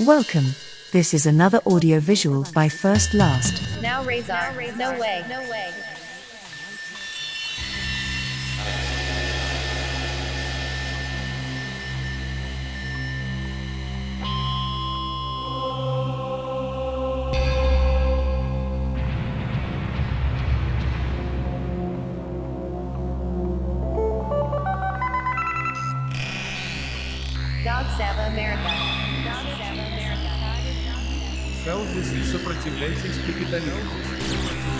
Welcome. This is another audio visual by First Last. Now Razor. No way. No way. Dog Sava America. Dog Sava America. Felves e sопроtivlenses capitalistas.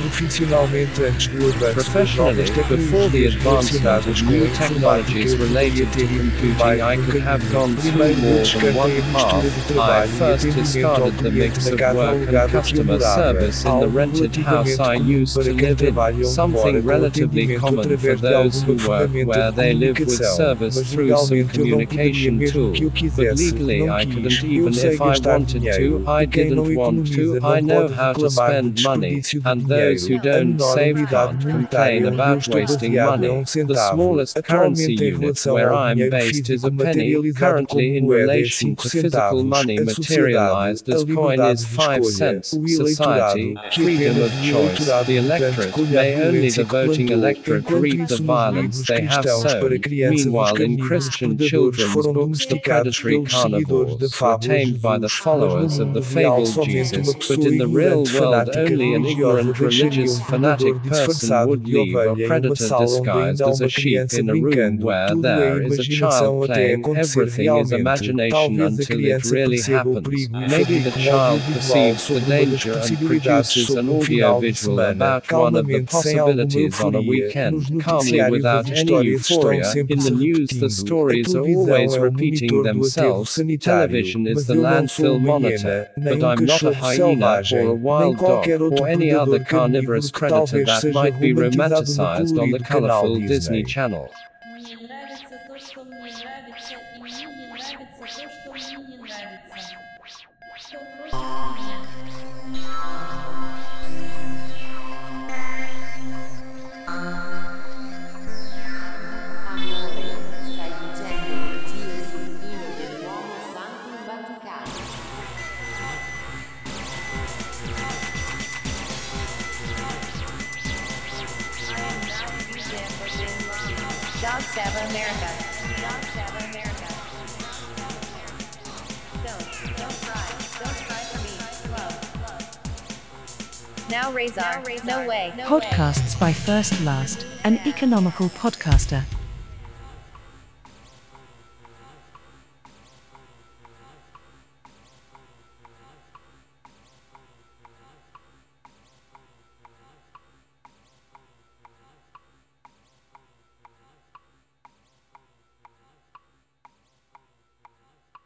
Profissionalmente antes do avanço das Professionally, novas before the tecnologias advancement relacionadas of com a new informática, technologies eu related to poderia ter computing, vai I um could have bocadinho. gone through Primeiro, more than descartei one a mistura de path. I trabalho e first atendimento ao discarded the cliente mix na of casa work alugada and que customer morava, service in the algo rented house I relativamente used to comum para quem live in, trabalha onde something mora com relatively atendimento common for através de those who alguma work ferramenta where de they live with comunicação. service Mas through some legalmente eu não poderia communication mesmo tool. que eu But quisesse, legally não I quis. couldn't Eu even sei if I gastar wanted dinheiro. to, I Quem não didn't want to, I know how to spend money, and those who don't save can't complain about wasting money. The smallest currency unit where I'm based is a penny, currently in relation to physical money materialized as coin is 5 cents. Society, freedom of choice. The electorate may only the voting electorate reap the violence they have sown. Meanwhile, in Christian children's books, the predatory pelos seguidores de carnivores. were tamed by the followers of the fabled Jesus, but in the real world, only an ignorant religious fanatic person would leave a ovelha em uma predator disguised as a sheep in a room where there is a child playing. Everything is imagination until it really happens. Maybe the child perceives the sobre uma das danger and produces an final de audiovisual about one of the calmamente, sem alguma possibilities on a weekend, calmly without any euphoria. In the news, the stories are always repeating monitor do aterro themselves. Television is the eu não sou landfill monitor, but I'm not a hyena, wild dog, or any other carnivorous predator that might be romanticized on the colorful Disney Channel. Oh. Dog America. Dog America. Don't. Don't cry. Don't cry for me. Love. Now Razor. No way. No way. Podcasts by First Last, an economical podcaster.